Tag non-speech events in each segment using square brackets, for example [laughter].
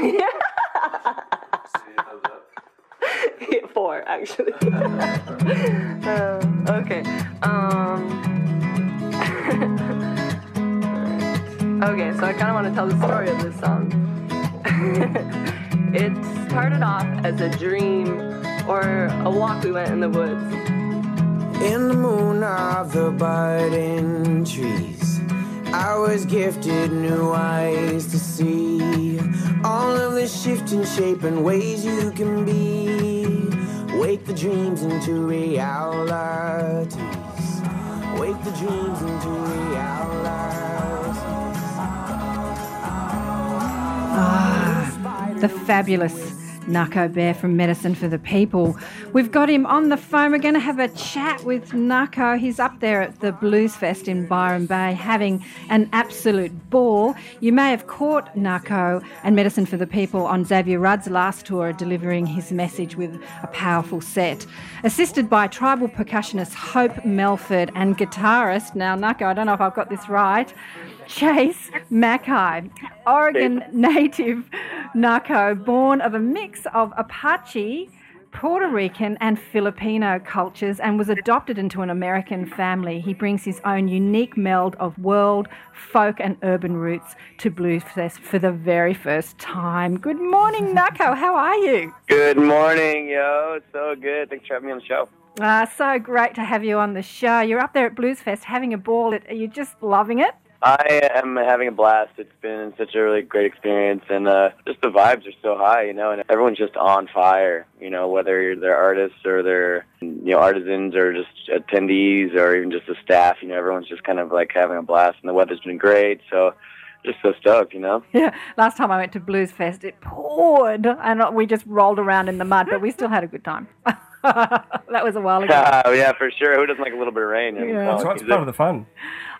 [laughs] Four, actually. [laughs] uh, okay. Um. [laughs] okay, so I kind of want to tell the story of this song. it started off as a dream or a walk we went in the woods. In the moon of the budding trees, I was gifted new eyes to see all of the shifting shape and ways you can be. Wake the dreams into realities. Wake the dreams into realities. Ah, the fabulous Nahko Bear from Medicine for the People. We've got him on the phone. We're going to have a chat with Nahko. He's up there at the Blues Fest in Byron Bay having an absolute ball. You may have caught Nahko and Medicine for the People on Xavier Rudd's last tour, delivering his message with a powerful set. Assisted by tribal percussionist Hope Medford and guitarist, now Nahko, I don't know if I've got this right. Chase Makai, Oregon native Nahko, born of a mix of Apache, Puerto Rican, and Filipino cultures, and was adopted into an American family. He brings his own unique meld of world, folk, and urban roots to Blues Fest for the very first time. Good morning, Nahko. How are you? Good morning, yo. So good. Thanks for having me on the show. Uh, so great to have you on the show. You're up there at Blues Fest having a ball. Are you just loving it? I am having a blast. It's been such a really great experience, and uh, just the vibes are so high, you know, and everyone's just on fire, you know, whether they're artists or they're, you know, artisans or just attendees or even just the staff, you know, everyone's just kind of like having a blast, and the weather's been great, so just so stoked, you know? [laughs] Yeah. Last time I went to Blues Fest, it poured, and we just rolled around in the mud, but we still had a good time. [laughs] [laughs] that was a while ago. Uh, yeah, for sure. Who doesn't like a little bit of rain? Yeah. That's right, it's part of the fun.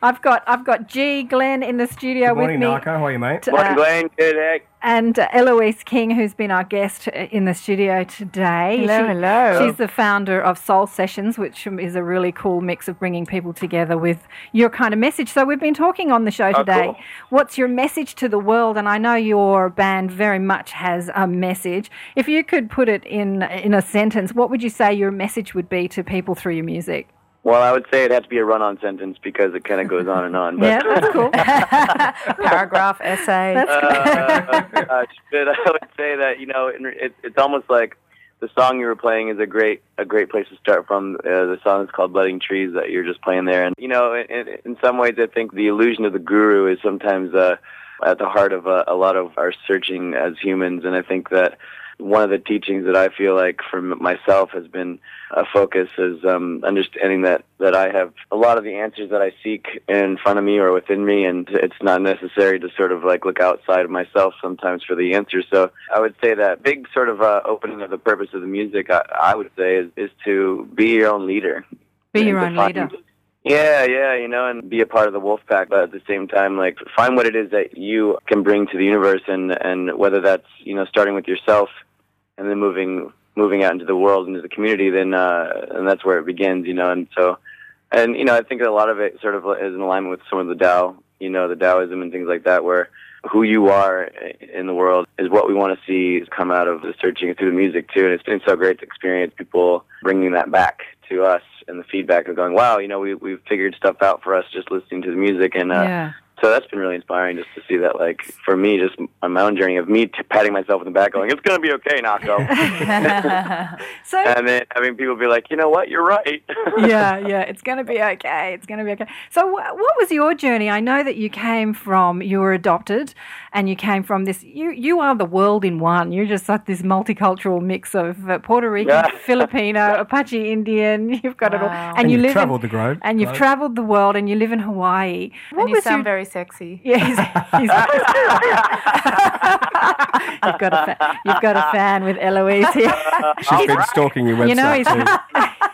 I've got I've got G Glenn in the studio Good morning, with me. Nahko. How are you, mate? T- Morning, uh, Glenn. Good heck. And uh, Eloise King, who's been our guest in the studio today. Hello, She- hello. She's the founder of Soul Sessions, which is a really cool mix of bringing people together with your kind of message. So we've been talking on the show Oh, today. cool. What's your message to the world? And I know your band very much has a message. If you could put it in in a sentence, what would you say your message would be to people through your music? Well, I would say it had to be a run-on sentence because it kind of goes on and on. But, [laughs] yeah, that's cool. [laughs] Paragraph, essay. That's [laughs] uh, gosh, but I would say that you know it, it's almost like the song you were playing is a great a great place to start from. Uh, the song is called "Budding Trees" that you're just playing there, and you know, in, in some ways, I think the illusion of the guru is sometimes uh, at the heart of uh, a lot of our searching as humans, and I think that one of the teachings that I feel like for myself has been a focus is um, understanding that that I have a lot of the answers that I seek in front of me or within me, and it's not necessary to sort of like look outside of myself sometimes for the answers. So I would say that big sort of uh, opening of the purpose of the music, I, I would say, is, is to be your own leader. Be your own leader. Yeah, yeah, you know, and be a part of the wolf pack, but at the same time, like find what it is that you can bring to the universe, and and whether that's you know starting with yourself, and then moving moving out into the world, into the community, then uh, and that's where it begins, you know, and so, and you know, I think a lot of it sort of is in alignment with some of the Tao, you know, the Taoism and things like that, where who you are in the world is what we want to see come out of the searching through the music too. And it's been so great to experience people bringing that back to us and the feedback of going, wow, you know, we we've figured stuff out for us just listening to the music, and uh, yeah. So that's been really inspiring just to see that, like for me, just on my own journey of me t- patting myself in the back, going, it's gonna be okay, Nahko, [laughs] So and then having people be like, you know what, you're right. [laughs] yeah, yeah, it's going to be okay. It's going to be okay. So, wh- what was your journey? I know that you came from, you were adopted, and you came from this. You you are the world in one. You're just like this multicultural mix of uh, Puerto Rican, Yeah. [laughs] Filipino, Apache Indian. You've got it all, and, And you you've live travelled in, the globe. and you've globe. travelled the world, and you live in Hawaii. What and you was sound your- very sexy. yeah, he's, he's [laughs] you've got a fa- you've got a fan with Eloise here. [laughs] She's been stalking your website You know he's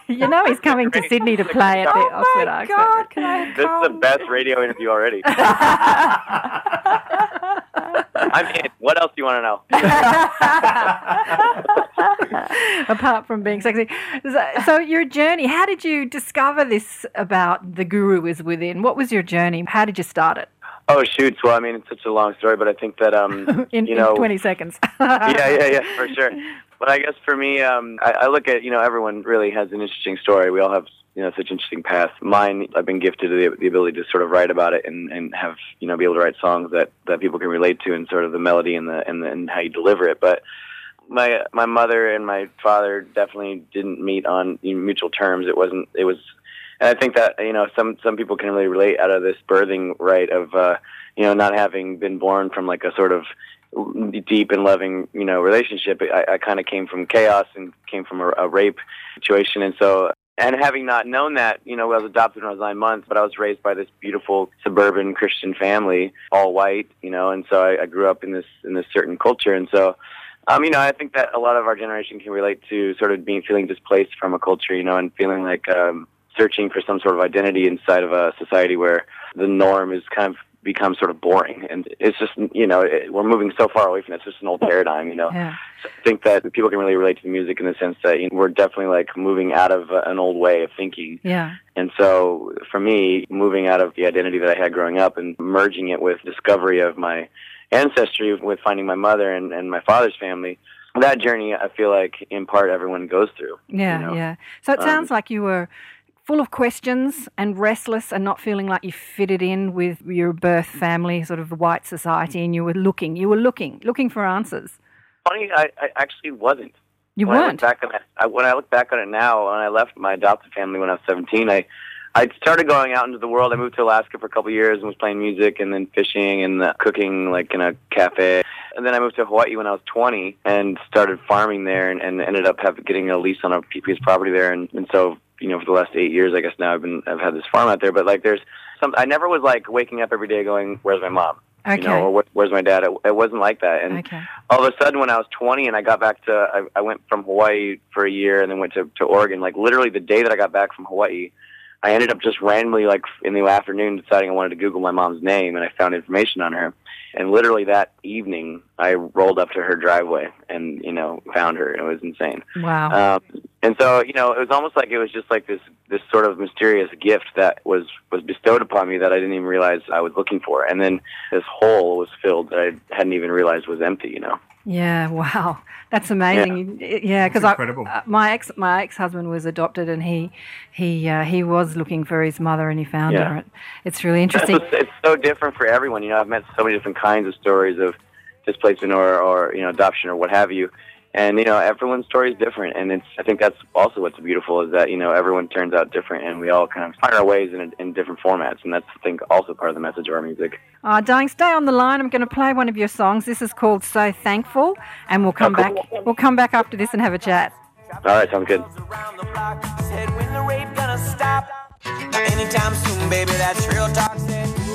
[laughs] you know he's coming to Sydney to play at the Oh Oxford my Arts. God, can I this is the best radio interview already. I'm in. What else do you want to know? [laughs] apart from being sexy. So, so your journey, how did you discover this about the guru is within? What was your journey? How did you start it? Oh, shoots. Well, I mean, it's such a long story, but I think that um, [laughs] in, you know, in 20 seconds. [laughs] yeah, yeah, yeah, for sure. But I guess for me, um, I, I look at you know everyone really has an interesting story. We all have you know such interesting paths. Mine, I've been gifted the, the ability to sort of write about it and, and have you know be able to write songs that that people can relate to and sort of the melody and the and, the, and how you deliver it. But my my mother and my father definitely didn't meet on mutual terms. It wasn't. It was and I think that you know some some people can really relate out of this birthing right of uh, you know not having been born from like a sort of deep and loving you know relationship. I, I kind of came from chaos and came from a, a rape situation, and so and having not known that, you know, I was adopted when I was nine months, but I was raised by this beautiful suburban Christian family, all white, you know, and so I, I grew up in this in this certain culture, and so. Um, you know, I think that a lot of our generation can relate to sort of being feeling displaced from a culture, you know, and feeling like um, searching for some sort of identity inside of a society where the norm is kind of become sort of boring and it's just you know it, we're moving so far away from it. it's just an old paradigm you know Yeah. so I think that people can really relate to the music in the sense that you know, we're definitely like moving out of uh, an old way of thinking Yeah. and so for me moving out of the identity that I had growing up and merging it with discovery of my ancestry with finding my mother and, and my father's family that journey I feel like in part everyone goes through Yeah, you know? yeah. So it Um, sounds like you were full of questions and restless and not feeling like you fitted in with your birth family, sort of the white society, and you were looking, you were looking, looking for answers. funny I, I actually wasn't You when weren't. back on it, I, when I look back on it now, when I left my adopted family when I was 17, I I started going out into the world. I moved to Alaska for a couple of years and was playing music and then fishing and uh, cooking like in a cafe. And then I moved to Hawaii when I was 20 and started farming there and, and ended up have, getting a lease on a PP's property there. And, and so, you know, for the last eight years, I guess now I've been I've had this farm out there. But like, there's some. I never was like waking up every day going, "Where's my mom?" Okay. You know, or where's my dad? It, it wasn't like that. And okay. all of a sudden when I was 20 and I got back to, I, I went from Hawaii for a year and then went to, to Oregon, like literally the day that I got back from Hawaii, I ended up just randomly like in the afternoon deciding I wanted to Google my mom's name and I found information on her. And literally that evening I rolled up to her driveway and, you know, found her. It was insane. Wow. Um, and so, you know, it was almost like it was just like this this sort of mysterious gift that was was bestowed upon me that I didn't even realize I was looking for. And then this hole was filled that I hadn't even realized was empty. You know. Yeah, [laughs] wow, that's amazing. Yeah, because incredible. uh, my ex my ex husband was adopted, and he he uh, he was looking for his mother, and he found Yeah. her. It's really It's, interesting. it's so different for everyone. You know, I've met so many different kinds of stories of displacement or or you know adoption or what have you. And you know, everyone's story is different, and it's. I think that's also what's beautiful is that you know everyone turns out different, and we all kind of find our ways in in different formats, and that's I think also part of the message of our music. Uh, darling, stay on the line. I'm going to play one of your songs. This is called "So Thankful," and we'll come Oh, back. We'll come back after this and have a chat. All right, sounds good. around the block. Said when the rape gonna stop? Not anytime soon, baby. That's real talk. Said